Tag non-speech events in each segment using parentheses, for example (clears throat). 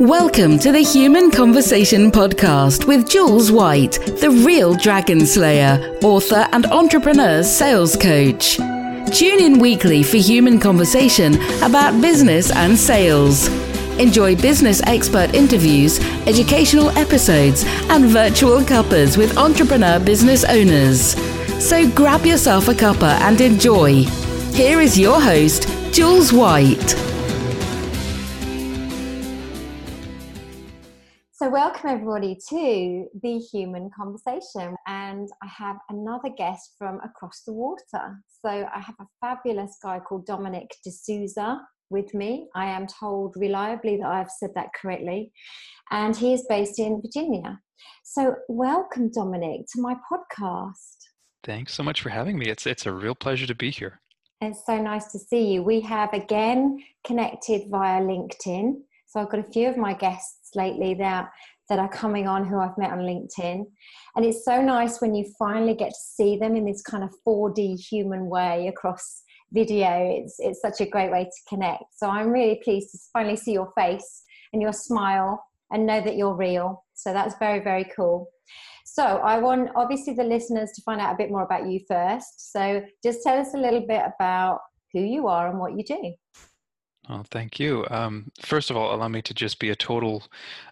Welcome to the Human Conversation Podcast with Jules White, the real dragon slayer, author, and entrepreneur sales coach. Tune in weekly for human conversation about business and sales. Enjoy business expert interviews, educational episodes, and virtual cuppers with entrepreneur business owners. So grab yourself a cuppa and enjoy. Here is your host, Jules White. So, welcome everybody to the Human Conversation, and I have another guest from across the water. So, I have a fabulous guy called Dominic D'Souza with me. I am told reliably that I've said that correctly, and he is based in Virginia. So, welcome, Dominic, to my podcast. Thanks so much for having me. It's it's a real pleasure to be here. It's so nice to see you. We have again connected via LinkedIn. So I've got a few of my guests lately that that are coming on who I've met on LinkedIn. And it's so nice when you finally get to see them in this kind of 4D human way across video. It's it's such a great way to connect. So I'm really pleased to finally see your face and your smile and know that you're real. So that's very, very cool. So I want obviously the listeners to find out a bit more about you first. So just tell us a little bit about who you are and what you do. Oh, thank you. Um, first of all, allow me to just be a total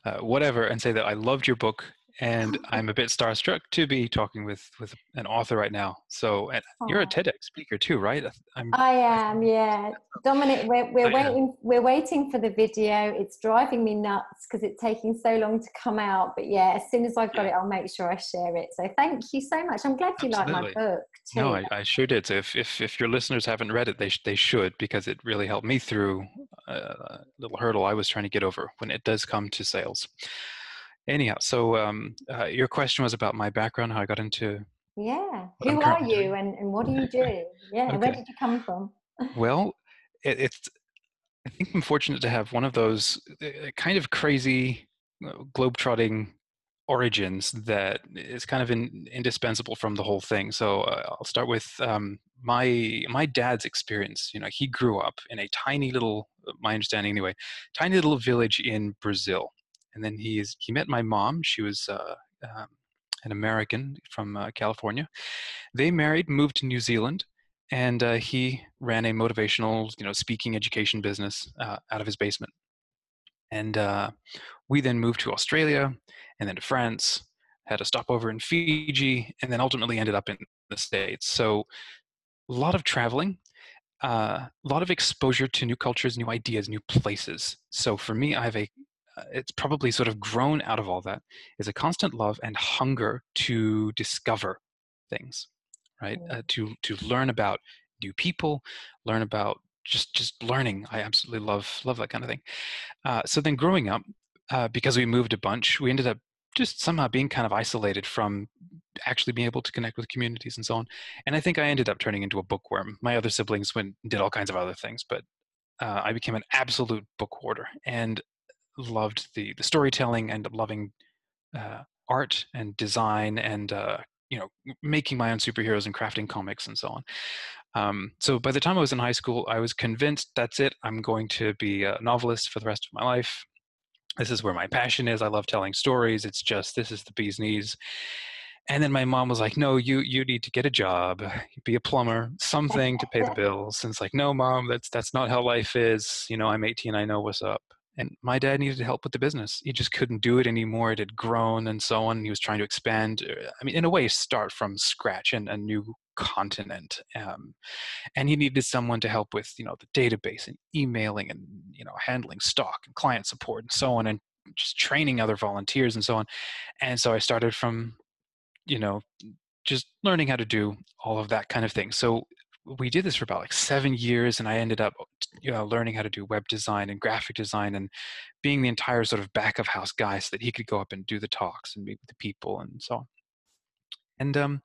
uh, whatever and say that I loved your book and (laughs) I'm a bit starstruck to be talking with with an author right now. So you're a TEDx speaker too, right? I'm, I am, yeah. Dominic, we're (laughs) we're waiting we're waiting for the video. It's driving me nuts because it's taking so long to come out. But yeah, as soon as I've got yeah. it, I'll make sure I share it. So thank you so much. I'm glad you like my book too. No, I, I, sure did. So if, if if your listeners haven't read it, they sh- they should because it really helped me through uh, a little hurdle I was trying to get over when it does come to sales anyhow so um, uh, your question was about my background how i got into yeah who are you and, and what do you (laughs) do? Yeah okay. where did you come from? Well it, it's i think i'm fortunate to have one of those uh, kind of crazy uh, globe-trotting origins that is kind of in, indispensable from the whole thing. So uh, i'll start with um, my my dad's experience you know he grew up in a tiny little my understanding anyway tiny little village in brazil and then he is he met my mom. She was uh, um, an American from uh, California. They married, moved to New Zealand, and uh, he ran a motivational, you know, speaking education business uh, out of his basement. And uh, we then moved to Australia, and then to France. Had a stopover in Fiji, and then ultimately ended up in the States. So, a lot of traveling, uh, a lot of exposure to new cultures, new ideas, new places. So for me, I have a uh, it's probably sort of grown out of all that is a constant love and hunger to discover things right? Uh, to to learn about new people learn about just just learning. I absolutely love love that kind of thing. Uh, so then growing up uh, because we moved a bunch we ended up just somehow being kind of isolated from actually being able to connect with communities and so on. And i think i ended up turning into a bookworm. My other siblings went did all kinds of other things but uh, I became an absolute book hoarder, and loved the the storytelling and loving uh, art and design and uh, you know making my own superheroes and crafting comics and so on. Um, so by the time I was in high school, I was convinced that's it. I'm going to be a novelist for the rest of my life. This is where my passion is. I love telling stories. It's just this is the bee's knees. And then my mom was like, "No, you you need to get a job, be a plumber, something to pay the (laughs) bills." And it's like, "No, mom, that's that's not how life is. You know, I'm 18. I know what's up." And my dad needed help with the business. He just couldn't do it anymore. It had grown and so on he was trying to expand uh, i mean in a way start from scratch and a new continent um, and he needed someone to help with you know the database and emailing and you know handling stock and client support and so on and just training other volunteers and so on and so i started from you know just learning how to do all of that kind of thing. So we did this for about like seven years and i ended up you know, learning how to do web design and graphic design and being the entire sort of back of house guy so that he could go up and do the talks and meet with the people and so on. And um,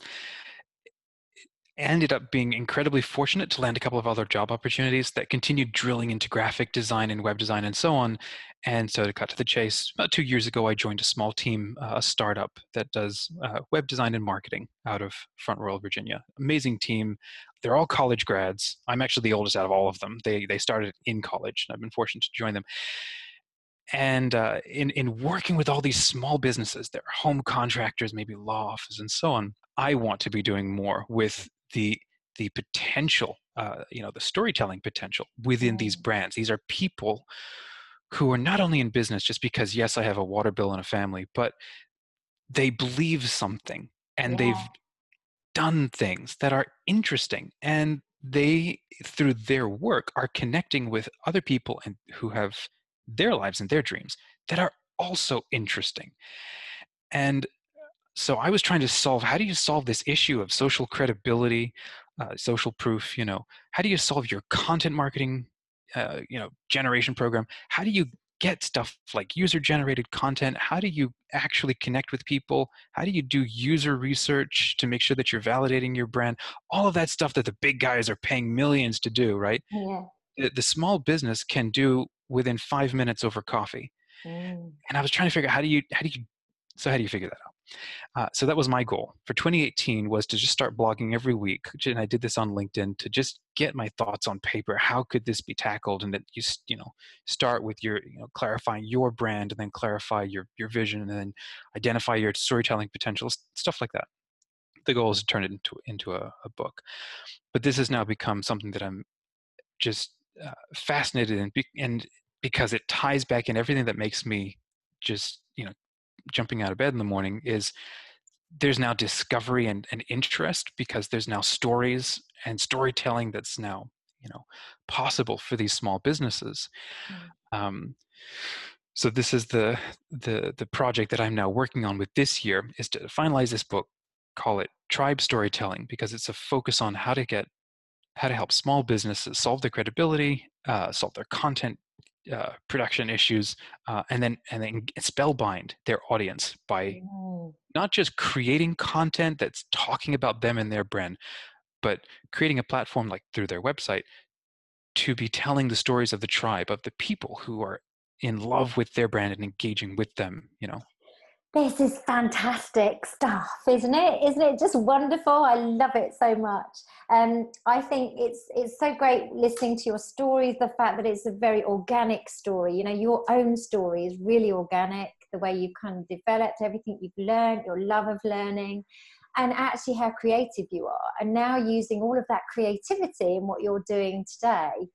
ended up being incredibly fortunate to land a couple of other job opportunities that continued drilling into graphic design and web design and so on. And so, to cut to the chase, about two years ago, I joined a small team, uh, a startup that does uh, web design and marketing out of Front Royal, Virginia. Amazing team. They're all college grads. I'm actually the oldest out of all of them. They they started in college, and I've been fortunate to join them. and uh, in in working with all these small businesses, their home contractors, maybe law offices, and so on, I want to be doing more with the the potential, uh, you know, the storytelling potential within these mm. brands. These are people who are not only in business just because yes, I have a water bill and a family, but they believe something and yeah. they've done things that are interesting and they through their work are connecting with other people and who have their lives and their dreams that are also interesting and so i was trying to solve how do you solve this issue of social credibility uh, social proof you know? How do you solve your content marketing uh, you know generation program? How do you get stuff like user generated content? How do you actually connect with people? How do you do user research to make sure that you're validating your brand? All of that stuff that the big guys are paying millions to do right? Yeah. the, the small business can do within five minutes over coffee. Mm. and i was trying to figure out how do you how do you so how do you figure that out uh, so that was my goal. For 2018 was to just start blogging every week and i did this on linkedin to just get my thoughts on paper. How could this be tackled? And that you you know start with your you know clarifying your brand and then clarify your your vision and then identify your storytelling potential stuff like that. The goal is to turn it into into a, a book. But this has now become something that i'm just uh, fascinated in and because it ties back in everything that makes me just you know jumping out of bed in the morning is there's now discovery and, and interest because there's now stories and storytelling that's now you know possible for these small businesses mm. um, so this is the the the project that i'm now working on with this year is to finalize this book call it tribe storytelling because it's a focus on how to get how to help small businesses solve their credibility uh, solve their content uh, production issues, uh, and then and then spellbind their audience by mm. not just creating content that's talking about them and their brand, but creating a platform like through their website to be telling the stories of the tribe of the people who are in love with their brand and engaging with them. You know, this is fantastic stuff, isn't it? Isn't it just wonderful? I love it so much. Um, I think it's it's so great listening to your stories. The fact that it's a very organic story. You know, your own story is really organic. The way you've kind of developed everything you've learned, your love of learning, and actually how creative you are. And now using all of that creativity in what you're doing today.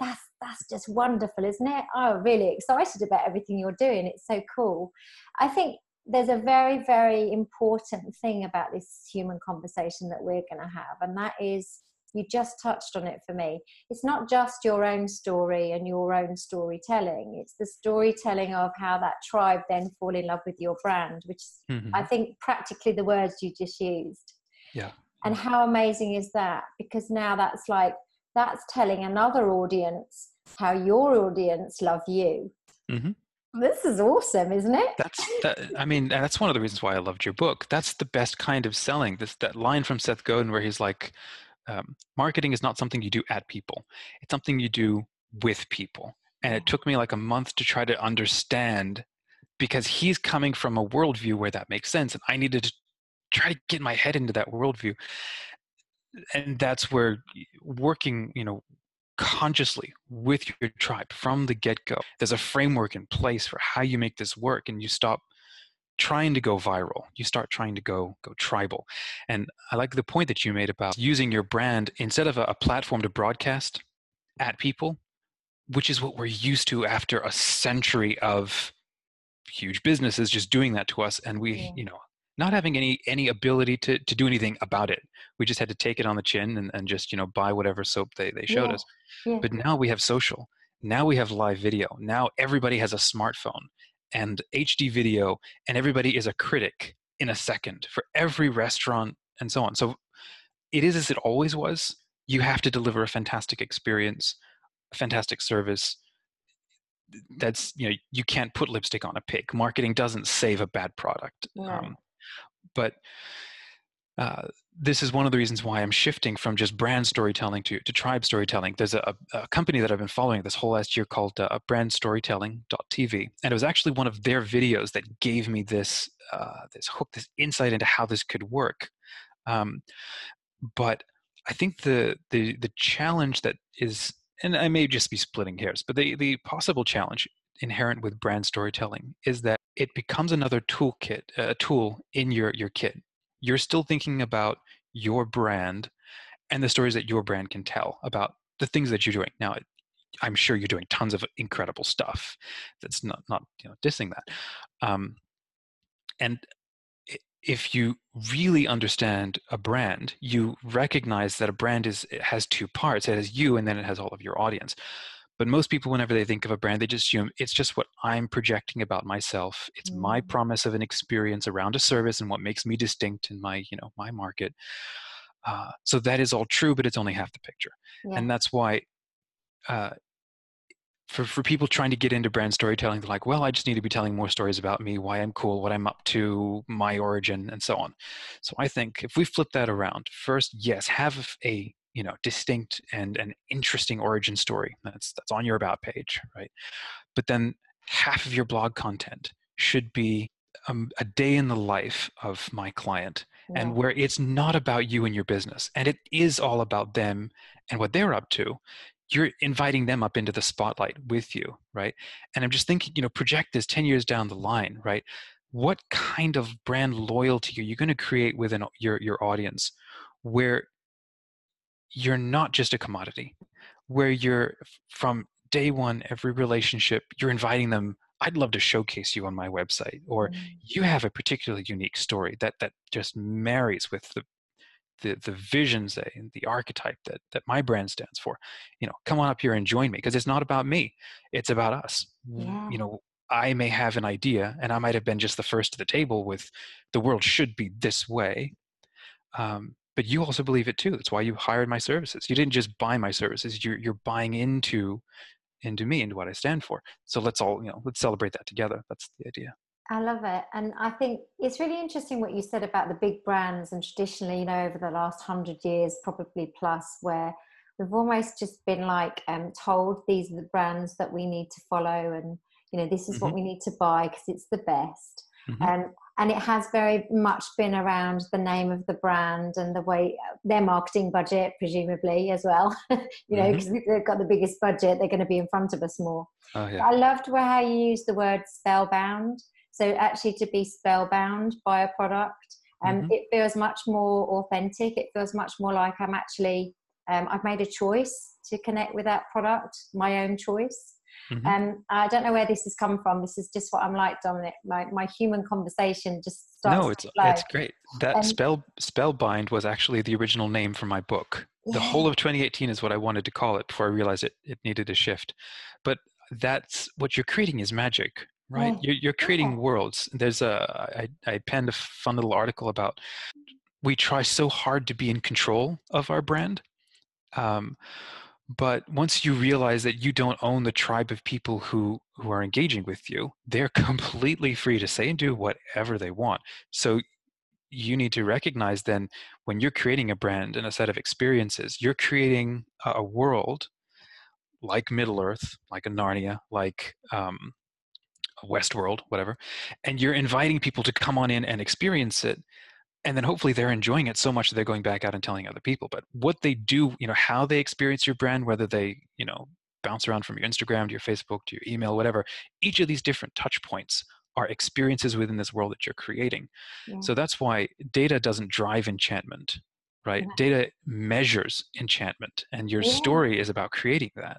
That's that's just wonderful, isn't it? I'm really excited about everything you're doing. It's so cool. I think there's a very very important thing about this human conversation that we're going to have and that is you just touched on it for me. It's not just your own story and your own storytelling. It's the storytelling of how that tribe then fall in love with your brand which mm-hmm. i think practically the words you just used. Yeah. And how amazing is that? Because now that's like that's telling another audience how your audience love you. Mm-hmm. This is awesome, isn't it? That's that. I mean, that's one of the reasons why I loved your book. That's the best kind of selling. This that line from Seth Godin where he's like, um, "Marketing is not something you do at people; it's something you do with people." And it took me like a month to try to understand because he's coming from a worldview where that makes sense, and I needed to try to get my head into that worldview. And that's where working, you know, consciously with your tribe from the get go. There's a framework in place for how you make this work, and you stop trying to go viral you start trying to go go tribal and i like the point that you made about using your brand instead of a, a platform to broadcast at people which is what we're used to after a century of huge businesses just doing that to us and we yeah. you know not having any any ability to to do anything about it. We just had to take it on the chin and, and just you know buy whatever soap they they showed yeah. us. Yeah. But now we have social. Now we have live video. Now everybody has a smartphone and HD video, and everybody is a critic in a second for every restaurant and so on. So it is as it always was. You have to deliver a fantastic experience, a fantastic service. That's you know you can't put lipstick on a pig. Marketing doesn't save a bad product. Um, but uh, this is one of the reasons why I'm shifting from just brand storytelling to, to tribe storytelling. There's a, a company that I've been following this whole last year called uh, brandstorytelling.tv. And it was actually one of their videos that gave me this, uh, this hook, this insight into how this could work. Um, but I think the, the, the challenge that is, and I may just be splitting hairs, but the, the possible challenge inherent with brand storytelling is that it becomes another toolkit, a tool in your your kit. You're still thinking about your brand and the stories that your brand can tell about the things that you're doing. Now, I'm sure you're doing tons of incredible stuff. That's not not you know dissing that. Um, and if you really understand a brand, you recognize that a brand is has two parts. It has you, and then it has all of your audience. But most people, whenever they think of a brand, they just assume it's just what I'm projecting about myself. It's mm. my promise of an experience around a service and what makes me distinct in my, you know, my market. Uh, so that is all true, but it's only half the picture, yeah. and that's why. Uh, for, for people trying to get into brand storytelling, they're like, well, I just need to be telling more stories about me, why I'm cool, what I'm up to, my origin, and so on. So I think if we flip that around, first, yes, have a you know distinct and an interesting origin story that's that's on your about page right? But then half of your blog content should be um, a day in the life of my client yeah. and where it's not about you and your business and it is all about them and what they're up to you're inviting them up into the spotlight with you right? And i'm just thinking you know project this 10 years down the line right? What kind of brand loyalty are you going to create within your your audience where you're not just a commodity where you're from day one every relationship you're inviting them i'd love to showcase you on my website or mm. you have a particularly unique story that that just marries with the the, the visions that, the archetype that, that my brand stands for you know come on up here and join me because it's not about me it's about us yeah. you know i may have an idea and i might have been just the first to the table with the world should be this way um, but you also believe it too. That's why you hired my services. You didn't just buy my services. You're you're buying into into me into what I stand for. So let's all you know let's celebrate that together. That's the idea. I love it, and I think it's really interesting what you said about the big brands and traditionally, you know, over the last hundred years, probably plus, where we've almost just been like um, told these are the brands that we need to follow, and you know, this is mm-hmm. what we need to buy because it's the best. Mm-hmm. Um, and it has very much been around the name of the brand and the way their marketing budget presumably as well (laughs) you know because mm-hmm. they've got the biggest budget they're going to be in front of us more oh, yeah. i loved how you used the word spellbound so actually to be spellbound by a product um, mm-hmm. it feels much more authentic it feels much more like i'm actually um, i've made a choice to connect with that product my own choice Mm-hmm. Um, I don't know where this has come from. This is just what I'm like, Dominic. My, my human conversation just starts. No, it's it's great. That um, spell spellbind was actually the original name for my book. Yeah. The whole of 2018 is what I wanted to call it before I realized it it needed a shift. But that's what you're creating is magic, right? Yeah. You're, you're creating yeah. worlds. There's a I, I penned a fun little article about we try so hard to be in control of our brand. Um, but once you realize that you don't own the tribe of people who who are engaging with you they're (laughs) completely free to say and do whatever they want. So you need to recognize then when you're creating a brand and a set of experiences you're creating a world like middle earth like a narnia like um, westworld whatever and you're inviting people to come on in and experience it and then hopefully they're enjoying it so much that they're going back out and telling other people but what they do you know how they experience your brand whether they you know bounce around from your instagram to your facebook to your email whatever each of these different touch points are experiences within this world that you're creating yeah. so that's why data doesn't drive enchantment right yeah. data measures enchantment and your yeah. story is about creating that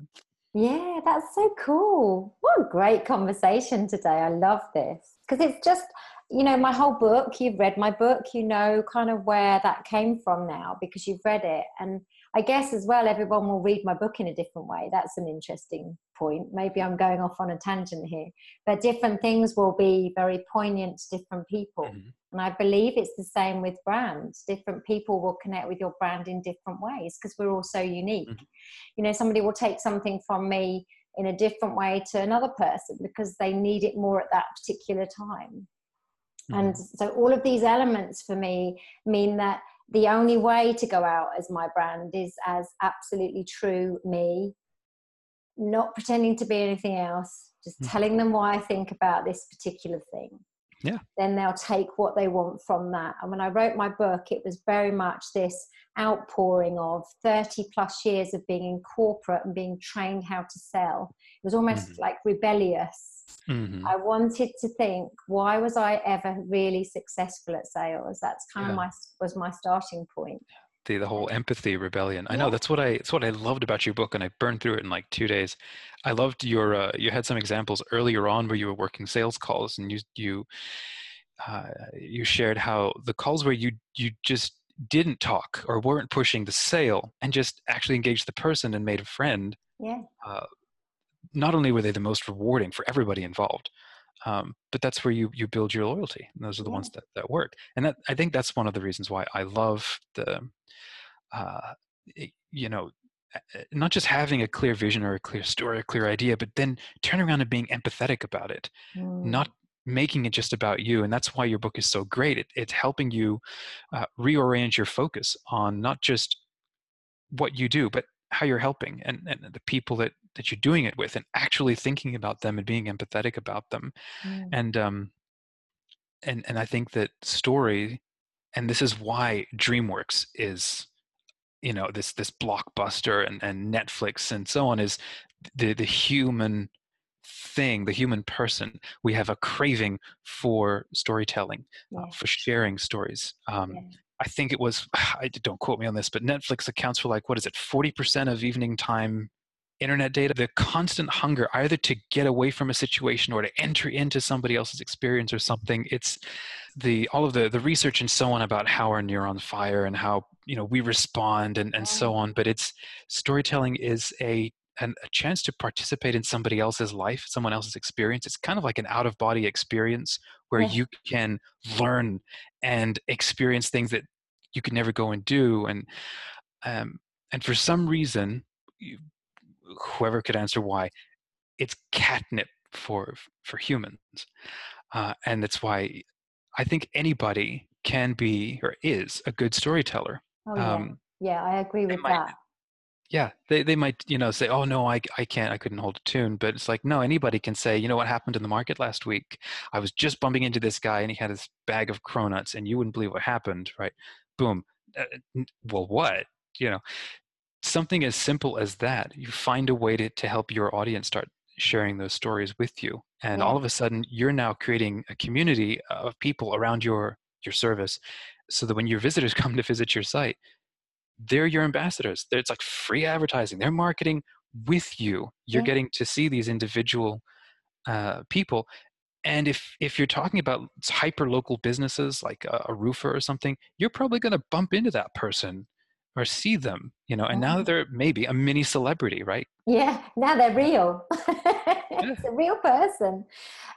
yeah that's so cool what a great conversation today i love this because it's just you know my whole book you've read my book you know kind of where that came from now because you've read it. And i guess as well everyone will read my book in a different way. That's an interesting point. Maybe i'm going off on a tangent here but different things will be very poignant to different people. Mm-hmm. and i believe it's the same with brands. Different people will connect with your brand in different ways because we're all so unique. Mm-hmm. you know somebody will take something from me in a different way to another person because they need it more at that particular time and mm-hmm. so all of these elements for me mean that the only way to go out as my brand is as absolutely true me, not pretending to be anything else, just mm-hmm. telling them why I think about this particular thing. yeah. then they'll take what they want from that. And when I wrote my book, it was very much this outpouring of 30 plus years of being in corporate and being trained how to sell. It was almost mm-hmm. like rebellious. Mm-hmm. I wanted to think, why was I ever really successful at sales? That's kind yeah. of my was my starting point the the whole empathy rebellion. I know that's what I that's what I loved about your book, and I burned through it in like two days. I loved your uh, you had some examples earlier on where you were working sales calls, and you you uh, you shared how the calls where you you just didn't talk or weren't pushing the sale and just actually engaged the person and made a friend. Yeah. Uh, not only were they the most rewarding for everybody involved, um, but that's where you you build your loyalty. And those are the yeah. ones that that work. And that I think that's one of the reasons why I love the uh, you know, not just having a clear vision or a clear story, a clear idea, but then turning around and being empathetic about it, mm. not making it just about you. And that's why your book is so great. It, it's helping you uh, reorient your focus on not just what you do, but how you're helping and, and the people that, that you're doing it with and actually thinking about them and being empathetic about them. Mm. And, um, and, and I think that story, and this is why DreamWorks is you know this this blockbuster and, and netflix and so on is the the human thing the human person we have a craving for storytelling yeah. uh, for sharing stories um, yeah. I think it was (sighs) i don't quote me on this but netflix accounts for like what is it 40% of evening time internet data, the constant hunger either to get away from a situation or to enter into somebody else's experience or something. It's the all of the the research and so on about how our neurons fire and how you know we respond and and so on. But it's storytelling is a an, a chance to participate in somebody else's life, someone else's experience. It's kind of like an out of body experience where yeah. you can learn and experience things that you could never go and do. And um, and for some reason, whoever could answer why, it's catnip for for humans, uh, and that's why I think anybody can be or is a good storyteller. Oh, yeah. Um, yeah, I agree with that. Yeah, they, they might, you know, say, oh, no, I, I can't, I couldn't hold a tune. But it's like, no, anybody can say, you know what happened in the market last week? I was just bumping into this guy and he had his bag of cronuts and you wouldn't believe what happened, right? Boom. Uh, well, what? You know, something as simple as that you find a way to, to help your audience start sharing those stories with you and yeah. all of a sudden you're now creating a community of people around your your service so that when your visitors (laughs) come to visit your site they're your ambassadors. It's like free advertising. They're marketing with you. You're yeah. getting to see these individual uh, people. And if if you're talking about hyper local businesses like a, a roofer or something you're probably going to bump into that person or see them you know? And now mm-hmm. they're maybe a mini celebrity right? Yeah now they're real. (laughs) It's a real person.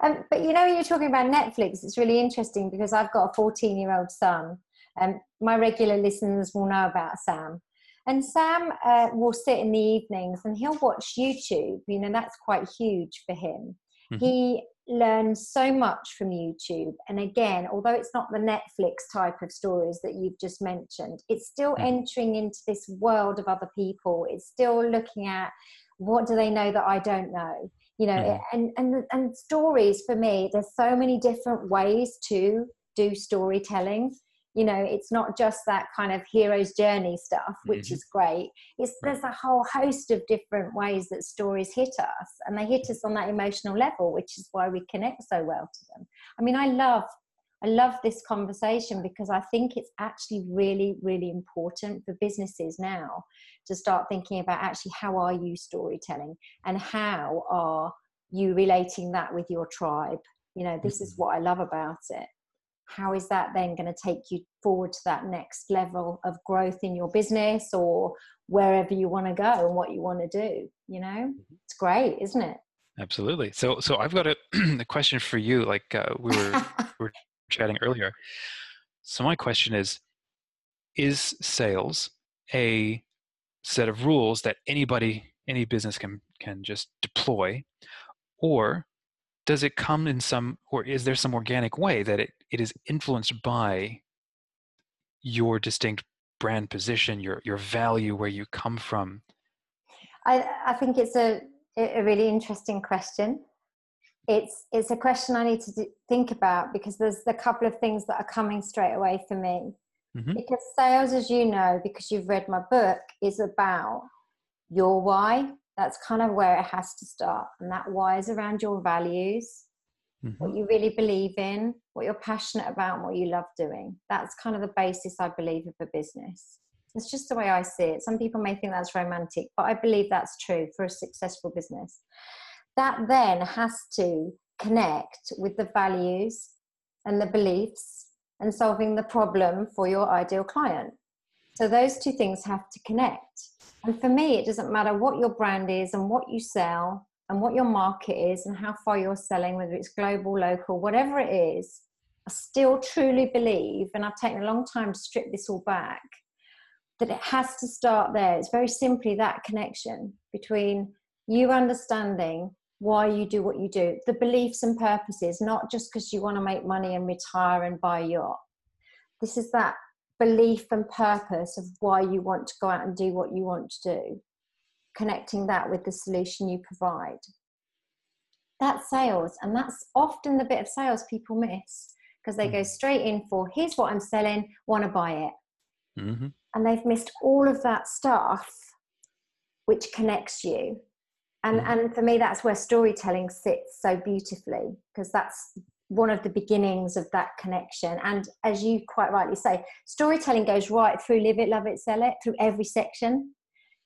Um, but you know you're talking about netflix it's really interesting because i've got a 14 year old son um, my regular listeners will know about sam and sam uh, will sit in the evenings and he'll watch youtube you know that's quite huge for him mm-hmm. he learns so much from YouTube. And again, although it's not the Netflix type of stories that you've just mentioned, it's still mm. entering into this world of other people. It's still looking at what do they know that I don't know? You know, mm. and, and and stories for me, there's so many different ways to do storytelling you know it's not just that kind of hero's journey stuff which mm-hmm. is great. It's there's a whole host of different ways that stories hit us and they hit us on that emotional level which is why we connect so well to them. I mean i love i love this conversation because i think it's actually really really important for businesses now to start thinking about actually how are you storytelling and how are you relating that with your tribe? You know this is mm-hmm. what i love about it how is that then going to take you forward to that next level of growth in your business or wherever you want to go and what you want to do you know? Mm-hmm. it's great isn't it? Absolutely. So so i've got a, (clears throat) a question for you like uh, we were (laughs) we were chatting earlier. So my question is is sales a set of rules that anybody any business can can just deploy or does it come in some or is there some organic way that it, it is influenced by your distinct brand position your your value where you come from i i think it's a a really interesting question it's it's a question I need to think about because there's a couple of things that are coming straight away for me. Mm-hmm. Because sales, as you know, because you've read my book, is about your why. That's kind of where it has to start, and that is around your values, mm-hmm. what you really believe in, what you're passionate about, and what you love doing. That's kind of the basis, I believe, of a business. It's just the way I see it. Some people may think that's romantic, but I believe that's true for a successful business that then has to connect with the values and the beliefs and solving the problem for your ideal client. So those two things have to connect. And for me, it doesn't matter what your brand is and what you sell and what your market is and how far you're selling, whether it's global, local, whatever it is. I still truly believe, and I've taken a long time to strip this all back, that it has to start there. It's very simply that connection between you understanding why you do what you do, the beliefs and purposes, not just because you want to make money and retire and buy a yacht. This is that belief and purpose of why you want to go out and do what you want to do, connecting that with the solution you provide. That's sales, and that's often the bit of sales people miss because they go mm-hmm. straight in for here's what I'm selling, want to buy it. Mm-hmm. And they've missed all of that stuff which connects you and mm. and for me that's where storytelling sits so beautifully because that's one of the beginnings of that connection. And as you quite rightly say storytelling goes right through live it love it sell it through every section.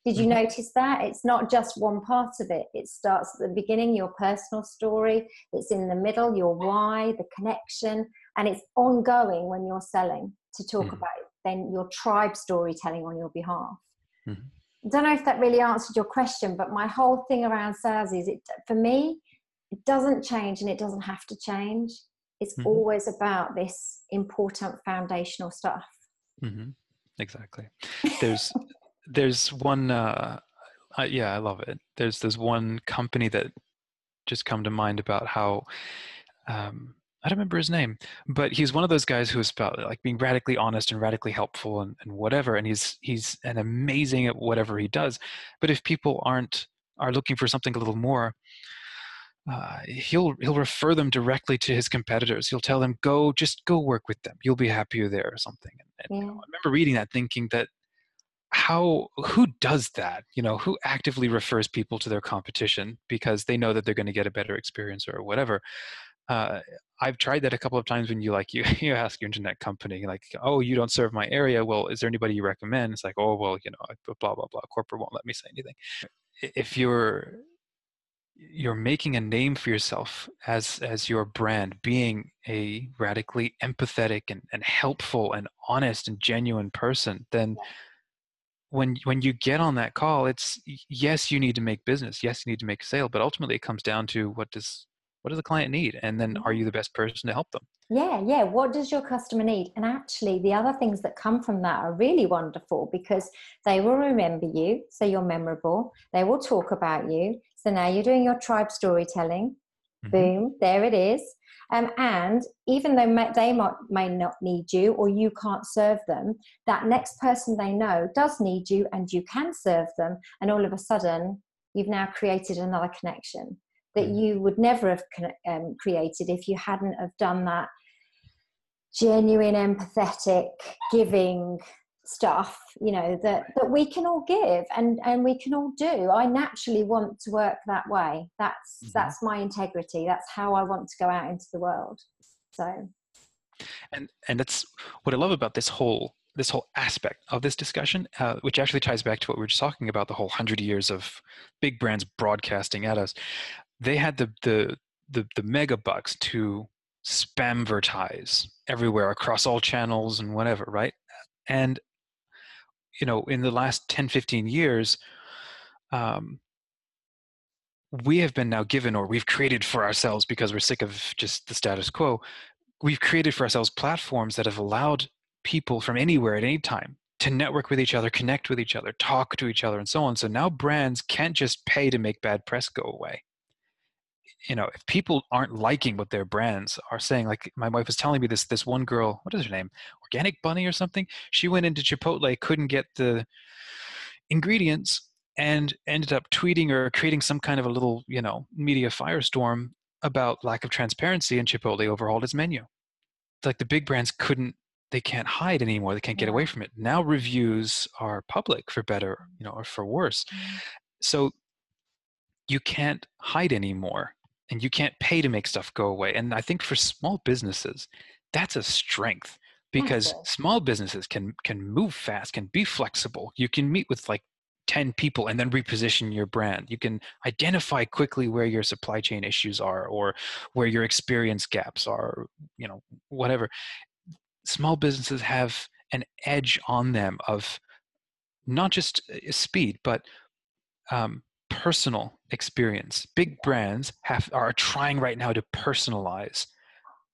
Did you mm-hmm. notice that? It's not just one part of it. It starts at the beginning your personal story. It's in the middle your why the connection. And it's ongoing when you're selling to talk mm-hmm. about then your tribe storytelling on your behalf. Mm-hmm. I don't know if that really answered your question, but my whole thing around sales is it for me, it doesn't change and it doesn't have to change. It's mm-hmm. always about this important foundational stuff. Mm-hmm. Exactly. There's (laughs) there's one. Uh, yeah, I love it. There's there's one company that just come to mind about how um, I don't remember his name, but he's one of those guys who is about like being radically honest and radically helpful and, and whatever. And he's he's an amazing at whatever he does. But if people aren't are looking for something a little more, uh, he'll he'll refer them directly to his competitors. He'll tell them, "Go, just go work with them. You'll be happier there," or something. And, and yeah. I remember reading that, thinking that how who does that? You know, who actively refers people to their competition because they know that they're going to get a better experience or whatever. Uh, I've tried that a couple of times when you like (laughs) you you ask your internet company like, oh, you don't serve my area. Well, is there anybody you recommend? It's like, oh, well, you know, blah blah blah. Corporate won't let me say anything. If you're you're making a name for yourself as as your brand being a radically empathetic and, and helpful and honest and genuine person then when when you get on that call it's yes you need to make business. Yes you need to make a sale but ultimately it comes down to what does what does the client need? And then are mm-hmm. you the best person to help them? Yeah yeah. What does your customer need? And actually the other things that come from that are really wonderful because they will remember you so you're memorable. They will talk about you so now you're doing your tribe storytelling mm-hmm. boom there it is um, and even though they might, may not need you or you can't serve them, that next person they know does need you and you can serve them. And all of a sudden, you've now created another connection that mm. you would never have um, created if you hadn't have done that genuine empathetic giving stuff you know that that we can all give and and we can all do. I naturally want to work that way. That's mm-hmm. that's my integrity. That's how i want to go out into the world. So. And and that's what i love about this whole this whole aspect of this discussion uh, which actually ties back to what we were just talking about the whole 100 years of big brands broadcasting at us. They had the the the, the mega bucks to spamvertise everywhere across all channels and whatever right? And you know in the last 10 15 years um, we have been now given or we've created for ourselves because we're sick of just the status quo we've created for ourselves platforms that have allowed people from anywhere at any time to network with each other connect with each other talk to each other and so on. So now brands can't just pay to make bad press go away you know if people aren't liking what their brands are saying like my wife was telling me this this one girl what is her name organic bunny or something she went into chipotle couldn't get the ingredients and ended up tweeting or creating some kind of a little you know media firestorm about lack of transparency and Chipotle overhauled its menu. It's like the big brands couldn't they can't hide anymore. They can't get away from it. Now reviews are public for better, you know, or for worse. Mm-hmm. So you can't hide anymore and you can't pay to make stuff go away. And I think for small businesses, that's a strength because small businesses can can move fast, can be flexible. You can meet with like 10 people and then reposition your brand. You can identify quickly where your supply chain issues are or where your experience gaps are, you know, whatever. Small businesses have an edge on them of not just uh, speed, but um, personal experience. Big brands have are trying right now to personalize.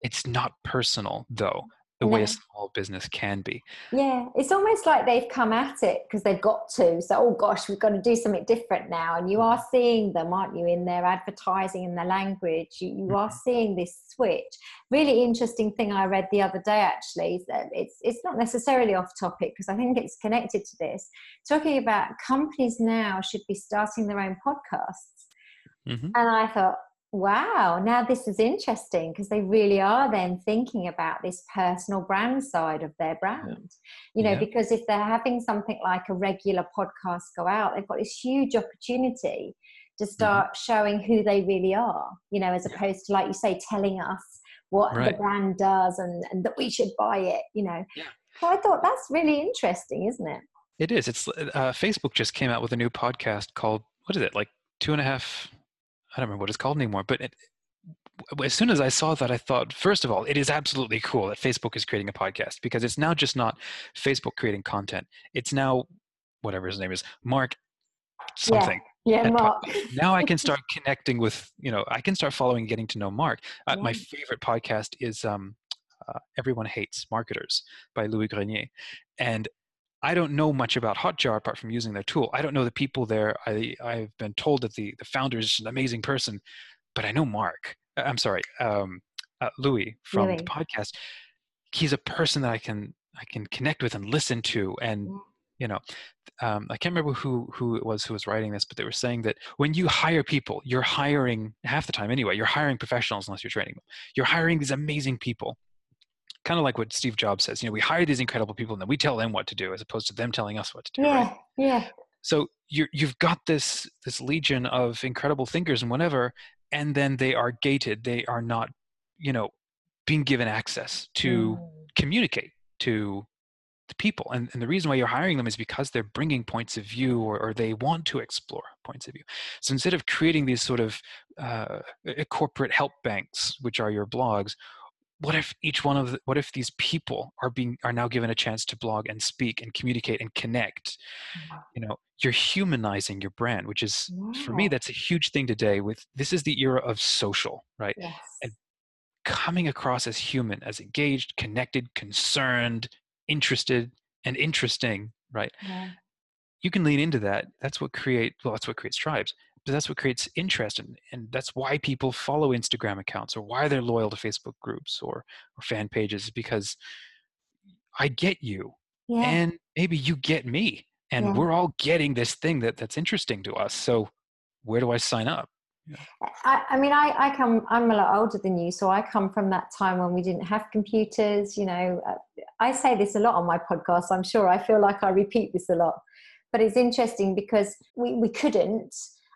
It's not personal though the way a small business can be. Yeah, it's almost like they've come at it because they've got to. So, oh gosh, we've got to do something different now. And you are mm-hmm. seeing them, aren't you, in their advertising and their language? You, you are mm-hmm. seeing this switch. Really interesting thing I read the other day actually is that it's it's not necessarily off topic because I think it's connected to this. Talking about companies now should be starting their own podcasts. Mm-hmm. And I thought, Wow, now this is interesting because they really are then thinking about this personal brand side of their brand. Yeah. You know, yeah. because if they're having something like a regular podcast go out, they've got this huge opportunity to mm-hmm. start mm-hmm. showing who they really are, you know, as opposed to, like you say, telling us what right. the brand does and, and that we should buy it, you know. Yeah. So I thought that's really interesting, isn't it? It is. It's uh, Facebook just came out with a new podcast called, what is it, like two and a half I don't remember what it's called anymore, but it, as soon as I saw that, I thought, first of all, it is absolutely cool that Facebook is creating a podcast because it's now just not Facebook creating content. It's now whatever his name is, Mark something. Yeah, yeah Mark. (laughs) now I can start connecting with, you know, I can start following, getting to know Mark. Uh, yeah. My favorite podcast is um, uh, Everyone Hates Marketers by Louis Grenier. And I don't know much about Hotjar apart from using their tool. I don't know the people there. I, I've been told that the, the founder is an amazing person, but I know Mark. Uh, I'm sorry, um, uh, Louis from Louis. the podcast. He's a person that I can I can connect with and listen to, and you know, um, I can't remember who who it was who was writing this, but they were saying that when you hire people, you're hiring half the time anyway. You're hiring professionals unless you're training them. You're hiring these amazing people kind of like what Steve Jobs says. You know, we hire these incredible people and then we tell them what to do as opposed to them telling us what to do. Yeah, right? yeah. So you you've got this this legion of incredible thinkers and whatever, and then they are gated. They are not, you know, being given access to mm. communicate to the people. And, and the reason why you're hiring them is because they're bringing points of view or, or they want to explore points of view. So instead of creating these sort of uh, corporate help banks, which are your blogs, what if each one of the, what if these people are being are now given a chance to blog and speak and communicate and connect? You know you're humanizing your brand which is for me that's a huge thing today with this is the era of social right? Yes. and coming across as human as engaged connected concerned interested and interesting right? Yeah. you can lean into that. That's what create well that's what creates tribes that's what creates interest and, and that's why people follow instagram accounts or why they're loyal to facebook groups or, or fan pages because i get you yeah. and maybe you get me and yeah. we're all getting this thing that that's interesting to us so where do i sign up yeah. I, I, mean I, I come i'm a lot older than you so i come from that time when we didn't have computers you know uh, i say this a lot on my podcast i'm sure i feel like i repeat this a lot but it's interesting because we, we couldn't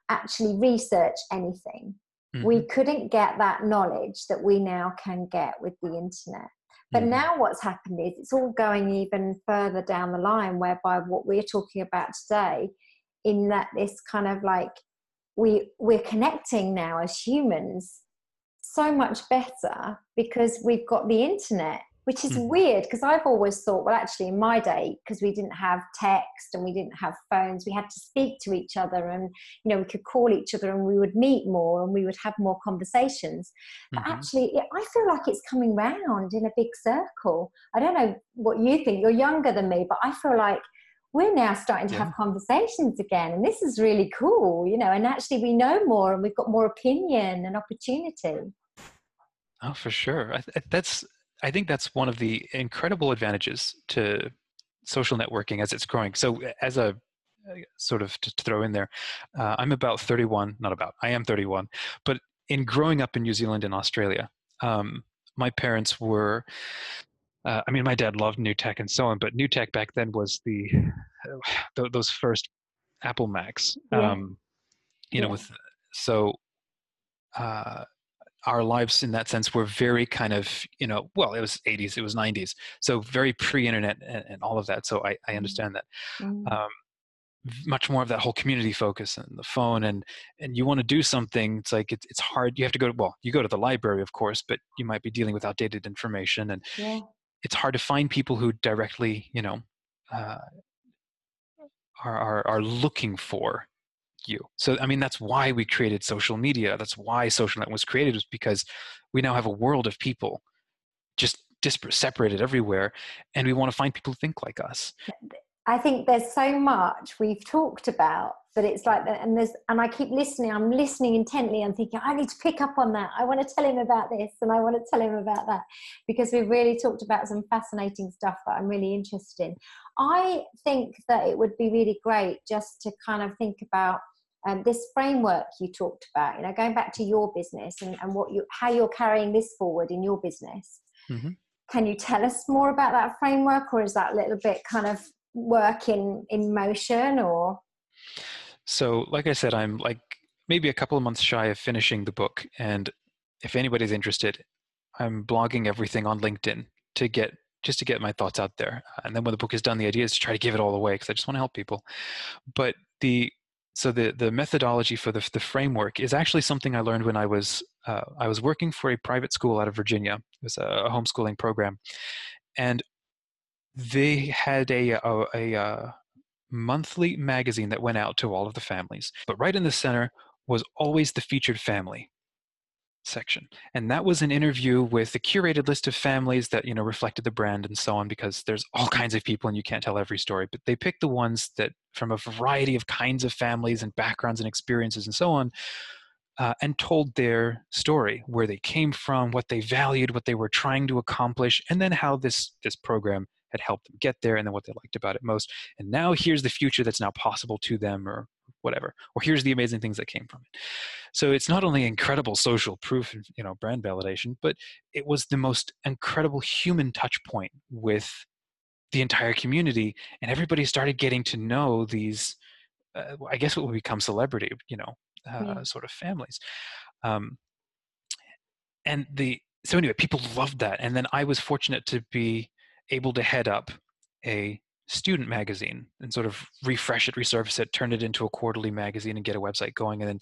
actually research anything. Mm-hmm. We couldn't get that knowledge that we now can get with the internet. But mm-hmm. now what's happened is it's all going even further down the line, whereby what we're talking about today, in that this kind of like we we're connecting now as humans so much better because we've got the internet which is mm. weird because I've always thought, well, actually, in my day, because we didn't have text and we didn't have phones, we had to speak to each other and, you know, we could call each other and we would meet more and we would have more conversations. But mm-hmm. actually, I feel like it's coming round in a big circle. I don't know what you think. You're younger than me, but I feel like we're now starting to yeah. have conversations again and this is really cool you know and actually we know more and we've got more opinion and opportunity oh for sure I, that's I think that's one of the incredible advantages to social networking as it's growing. So, as a sort of to throw in there, uh, I'm about 31, not about, I am 31, but in growing up in New Zealand and Australia, um, my parents were. Uh, I mean, my dad loved new tech and so on, but new tech back then was the (sighs) those first Apple Macs. Yeah. Um, you yeah. know, with so uh, our lives in that sense were very kind of you know well it was 80s it was 90s so very pre-internet and, and all of that so i, I mm-hmm. understand that mm. um, much more of that whole community focus and the phone and and you want to do something it's like it's, it's hard you have to go to well you go to the library of course but you might be dealing with outdated information and yeah. it's hard to find people who directly you know uh, are, are are looking for you. So i mean that's why we created social media. That's why social net was created was because we now have a world of people just disparate separated everywhere and we want to find people who think like us. I think there's so much we've talked about but it's like that and there's and I keep listening I'm listening intently and thinking I need to pick up on that. I want to tell him about this and I want to tell him about that. Because we've really talked about some fascinating stuff that I'm really interested in. I think that it would be really great just to kind of think about um, this framework you talked about you know going back to your business and, and what you how you're carrying this forward in your business. Mm-hmm. can you tell us more about that framework or is that a little bit kind of work in in motion or? So like i said i'm like maybe a couple of months shy of finishing the book and if anybody's interested i'm blogging everything on linkedin to get just to get my thoughts out there. And then when the book is done the idea is to try to give it all away because i just want to help people. But the so the the methodology for the the framework is actually something I learned when I was uh, I was working for a private school out of Virginia. It was a, homeschooling program, and they had a, a, a, a monthly magazine that went out to all of the families. But right in the center was always the featured family section and that was an interview with a curated list of families that you know reflected the brand and so on because there's all kinds of people and you can't tell every story but they picked the ones that from a variety of kinds of families and backgrounds and experiences and so on uh, and told their story where they came from what they valued what they were trying to accomplish and then how this this program had helped them get there and then what they liked about it most. And now here's the future that's now possible to them or whatever. Or here's the amazing things that came from it. So it's not only incredible social proof, you know, brand validation, but it was the most incredible human touch point with the entire community and everybody started getting to know these uh, i guess what would become celebrity you know uh, yeah. sort of families um, and the so anyway people loved that and then i was fortunate to be able to head up a student magazine and sort of refresh it, resurface it, turn it into a quarterly magazine and get a website going. And then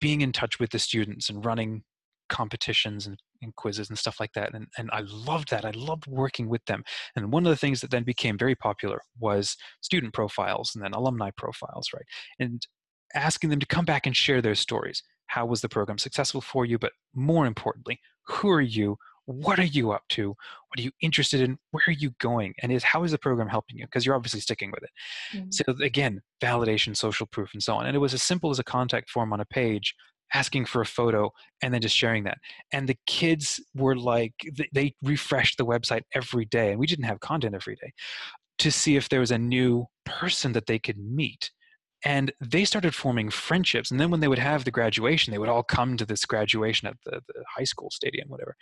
being in touch with the students and running competitions and, and, quizzes and stuff like that. And, and I loved that. I loved working with them. And one of the things that then became very popular was student profiles and then alumni profiles, right? And asking them to come back and share their stories. How was the program successful for you? But more importantly, who are you? What are you up to? What are you interested in? Where are you going? And is how is the program helping you? Because you're obviously sticking with it. Mm-hmm. so again validation social proof and so on. And it was as simple as a contact form on a page asking for a photo and then just sharing that. And the kids were like they refreshed the website every day and we didn't have content every day to see if there was a new person that they could meet. And they started forming friendships. And then when they would have the graduation they would all come to this graduation at the, the high school stadium whatever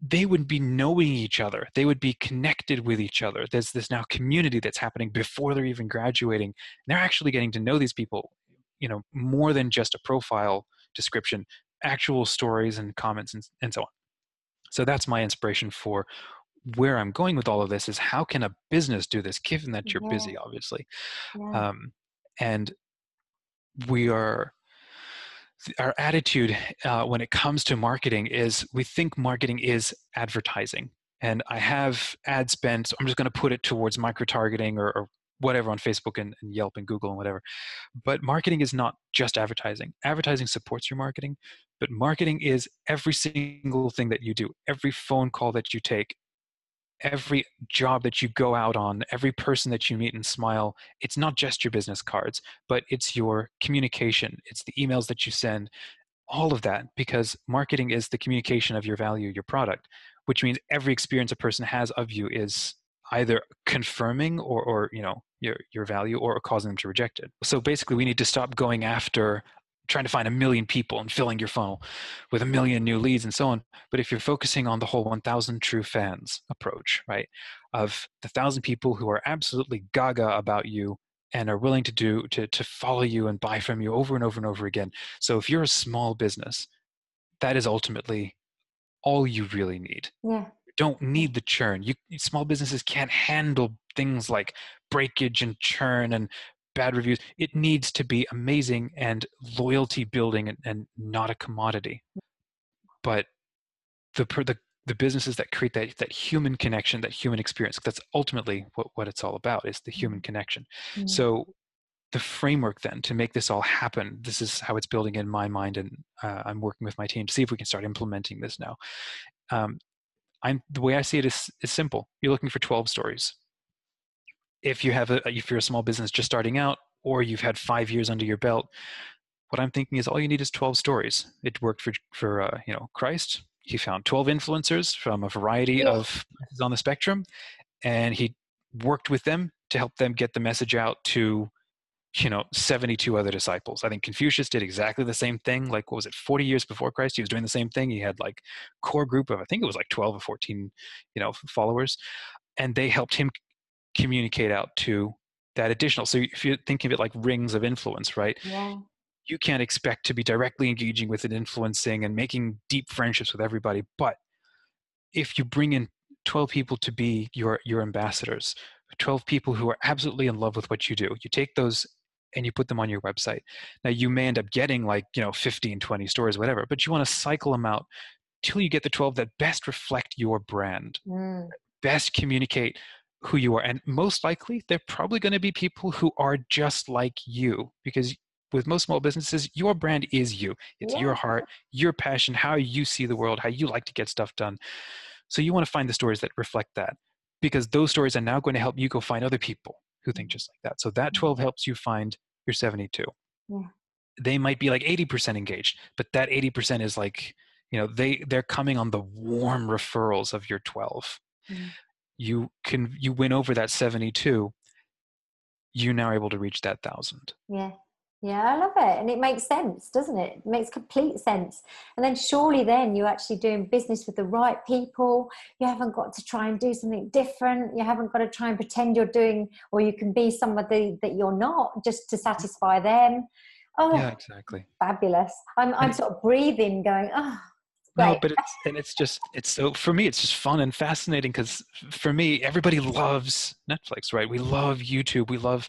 they would be knowing each other they would be connected with each other there's this now community that's happening before they're even graduating they're actually getting to know these people you know more than just a profile description actual stories and comments and, and so on so that's my inspiration for where i'm going with all of this is how can a business do this given that you're yeah. busy obviously yeah. um, and we are our attitude uh, when it comes to marketing is we think marketing is advertising. And i have ad spend so i'm just going to put it towards micro targeting or, or whatever on facebook and, and, yelp and google and whatever. But marketing is not just advertising. Advertising supports your marketing but marketing is every single thing that you do every phone call that you take every job that you go out on, every person that you meet and smile, it's not just your business cards, but it's your communication, it's the emails that you send, all of that, because marketing is the communication of your value, your product, which means every experience a person has of you is either confirming or, or you know your, your value or causing them to reject it. So basically we need to stop going after trying to find a million people and filling your funnel with a million new leads and so on. But if you're focusing on the whole 1,000 true fans approach, right, of the thousand people who are absolutely gaga about you and are willing to do to to follow you and buy from you over and over and over again. So if you're a small business, that is ultimately all you really need. Yeah. You don't need the churn. You small businesses can't handle things like breakage and churn and bad reviews. It needs to be amazing and loyalty building and, and not a commodity. But the, the the businesses that create that that human connection, that human experience, that's ultimately what, what it's all about is the human mm-hmm. connection. Mm-hmm. So the framework then to make this all happen this is how it's building in my mind and uh, i'm working with my team to see if we can start implementing this now um, i'm the way i see it is, is simple you're looking for 12 stories if you have a if you're a small business just starting out or you've had five years under your belt what i'm thinking is all you need is 12 stories. It worked for for uh, you know christ. He found 12 influencers from a variety yeah. of on the spectrum and he worked with them to help them get the message out to you know 72 other disciples. I think confucius did exactly the same thing like what was it 40 years before christ? He was doing the same thing. He had like core group of i think it was like 12 or 14 you know followers and they helped him communicate out to that additional. So if you think of it like rings of influence, right? Yeah. You can't expect to be directly engaging with and influencing and making deep friendships with everybody. But if you bring in 12 people to be your your ambassadors, 12 people who are absolutely in love with what you do, you take those and you put them on your website. Now you may end up getting like, you know, 15, 20 stories, whatever, but you want to cycle them out till you get the 12 that best reflect your brand, mm. best communicate who you are. And most likely, they're probably going to be people who are just like you because with most small businesses, your brand is you. It's yeah. your heart, your passion, how you see the world, how you like to get stuff done. So you want to find the stories that reflect that because those stories are now going to help you go find other people who think just like that. So that 12 helps you find your 72. Yeah. They might be like 80% engaged, but that 80% is like, you know, they they're coming on the warm referrals of your 12. Mm you can you win over that 72 you're now able to reach that thousand. Yeah. Yeah i love it and it makes sense doesn't it? It makes complete sense. And then surely then you're actually doing business with the right people. You haven't got to try and do something different. You haven't got to try and pretend you're doing or you can be somebody that you're not just to satisfy them. Oh yeah exactly. fabulous. I'm, I'm sort of breathing going oh no but it's and it's just it's so for me it's just fun and fascinating because for me everybody loves netflix right? We love youtube. We love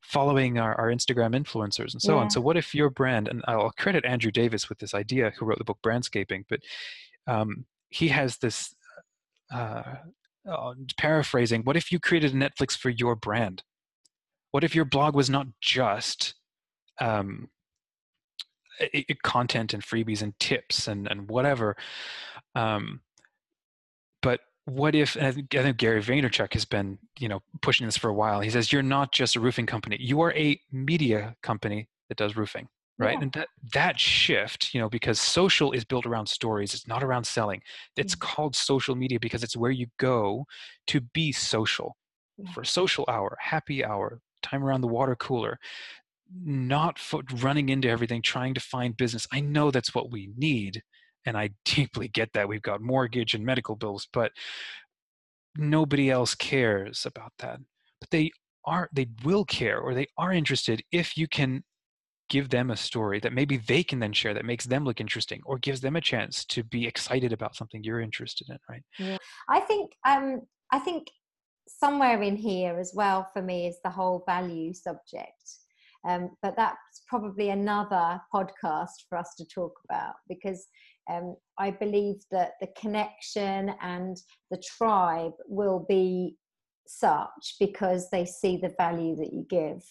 following our, our instagram influencers and so yeah. on so what if your brand and i'll credit andrew davis with this idea who wrote the book brandscaping but um, he has this uh, uh, paraphrasing what if you created a netflix for your brand? What if your blog was not just um, content and freebies and tips and and whatever. Um, but what if I think, I think Gary Vaynerchuk has been you know pushing this for a while. He says you're not just a roofing company; you are a media company that does roofing right yeah. and that that shift you know because social is built around stories it's not around selling it's mm-hmm. called social media because it's where you go to be social yeah. for social hour happy hour time around the water cooler not running into everything trying to find business. I know that's what we need and i (laughs) deeply get that. We've got mortgage and medical bills but nobody else cares about that. But they are they will care or they are interested if you can give them a story that maybe they can then share that makes them look interesting or gives them a chance to be excited about something you're interested in right? Yeah. I think um i think somewhere in here as well for me is the whole value subject um, but that's probably another podcast for us to talk about because um, I believe that the connection and the tribe will be such because they see the value that you give.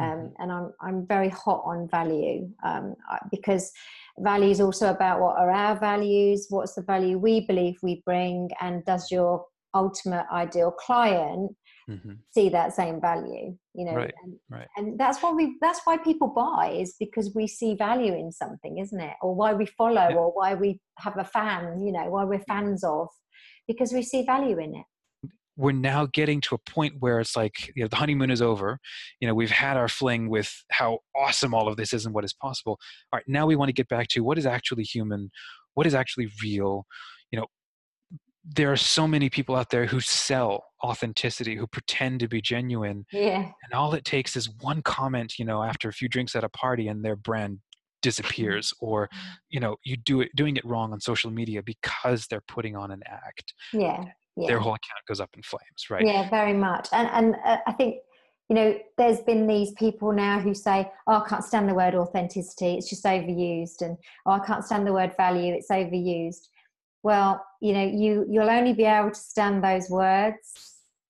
Um, mm-hmm. and I'm I'm very hot on value um, because value is also about what are our values, what's the value we believe we bring, and does your ultimate ideal client mm-hmm. see that same value you know right, and, right. and that's why we that's why people buy is because we see value in something isn't it or why we follow yeah. or why we have a fan you know why we're fans of because we see value in it we're now getting to a point where it's like you know the honeymoon is over you know we've had our fling with how awesome all of this is and what is possible all right now we want to get back to what is actually human what is actually real there are so many people out there who sell authenticity who pretend to be genuine yeah and all it takes is one comment you know after a few drinks at a party and their brand (laughs) disappears or you know you do it doing it wrong on social media because they're putting on an act yeah yeah their whole account goes up in flames right Yeah, very much. And and uh, I think you know, there's been these people now who say, "Oh, I can't stand the word authenticity; it's just overused," and "Oh, I can't stand the word value; it's overused." Well, you know, you you'll only be able to stand those words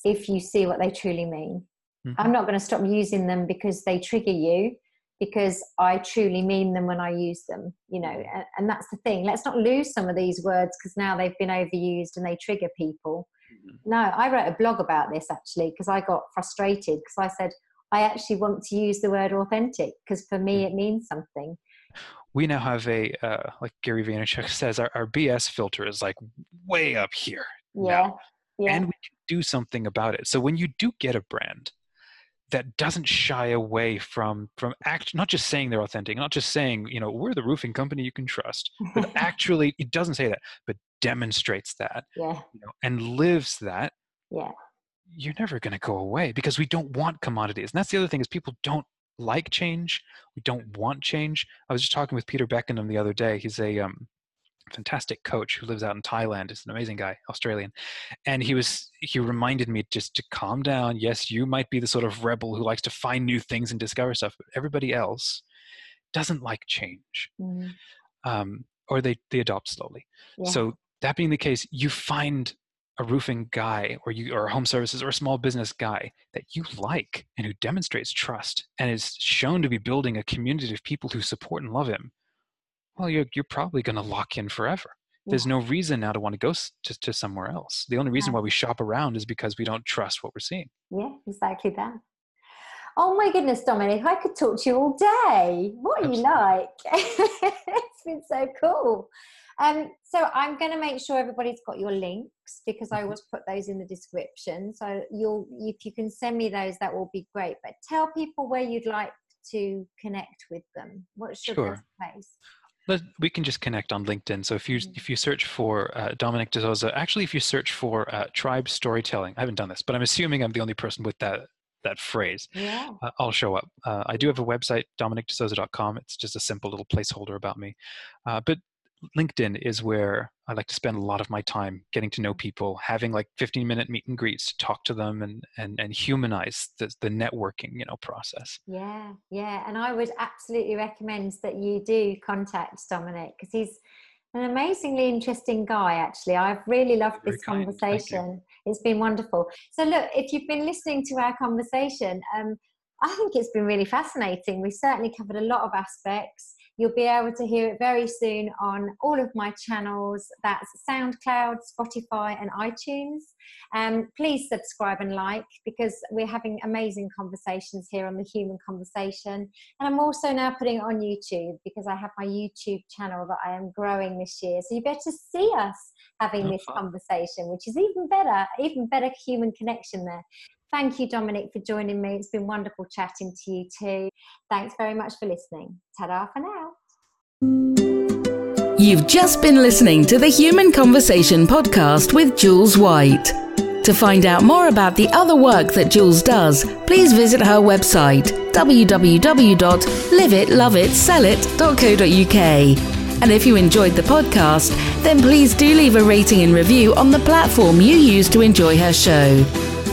if you see what they truly mean. Mhm. I'm not going to stop using them because they trigger you, because I truly mean them when I use them. You know, and, and that's the thing. Let's not lose some of these words because now they've been overused and they trigger people. No, I wrote a blog about this actually because I got frustrated because I said I actually want to use the word authentic because for me it means something. We now have a uh, like Gary Vaynerchuk (laughs) says our, our BS filter is like way up here Yeah, now, yeah, and we can do something about it. So when you do get a brand that doesn't shy away from from act not just saying they're authentic, not just saying you know we're the roofing company you can trust, but (laughs) actually it doesn't say that, but demonstrates that yeah, you know, and lives that yeah, you're never going to go away because we don't want commodities. And that's the other thing is people don't like change. We don't want change. I was just talking with Peter Beckenham the other day. He's a um, fantastic coach who lives out in Thailand. He's an amazing guy, Australian. And he was he reminded me just to calm down. Yes, you might be the sort of rebel who likes to find new things and discover stuff, but everybody else doesn't like change. mm, Um, or they they adopt slowly. yeah. So that being the case, you find a roofing guy or you or a home services or a small business guy that you like and who demonstrates trust and is shown to be building a community of people who support and love him. Well, you're you're probably going to lock in forever. There's no reason now to want to go to, to somewhere else. The only reason Yeah. why we shop around is because we don't trust what we're seeing. Yeah, exactly that. Oh my goodness, Dominic, I could talk to you all day. What are you like? (laughs) it's been so cool. Um, so I'm going to make sure everybody's got your links because I Mhm. always put those in the description. So you'll, if you can send me those, that will be great. But tell people where you'd like to connect with them. What's your Sure. best place? Let, we can just connect on LinkedIn. So if you Mhm. if you search for uh, Dominic De Souza, actually, if you search for uh, tribe storytelling, I haven't done this, but I'm assuming I'm the only person with that that phrase. Yeah. uh, I'll show up. Uh, I do have a website, dominicdesouza.com. It's just a simple little placeholder about me. Uh, but LinkedIn is where I like to spend a lot of my time getting to know people, having like 15 minute meet and greets to talk to them and, and, and humanize the, the networking, you know, process. Yeah, yeah, and I would absolutely recommend that you do contact Dominic because he's an amazingly interesting guy. Actually, I've really loved Very this kind, conversation. It's been wonderful. So, look, if you've been listening to our conversation, um, I think it's been really fascinating. We certainly covered a lot of aspects. You'll be able to hear it very soon on all of my channels. That's SoundCloud, Spotify, and iTunes. Um, please subscribe and like because we're having amazing conversations here on the Human Conversation. And I'm also now putting it on YouTube because I have my YouTube channel that I am growing this year. So you better see us having Oh, this conversation, which is even better, even better human connection there. Thank you, Dominic, for joining me. It's been wonderful chatting to you too. Thanks very much for listening. Ta-da for now. You've just been listening to the Human Conversation podcast with Jules White. To find out more about the other work that Jules does, please visit her website www.liveitloveitsellit.co.uk. And if you enjoyed the podcast, then please do leave a rating and review on the platform you use to enjoy her show.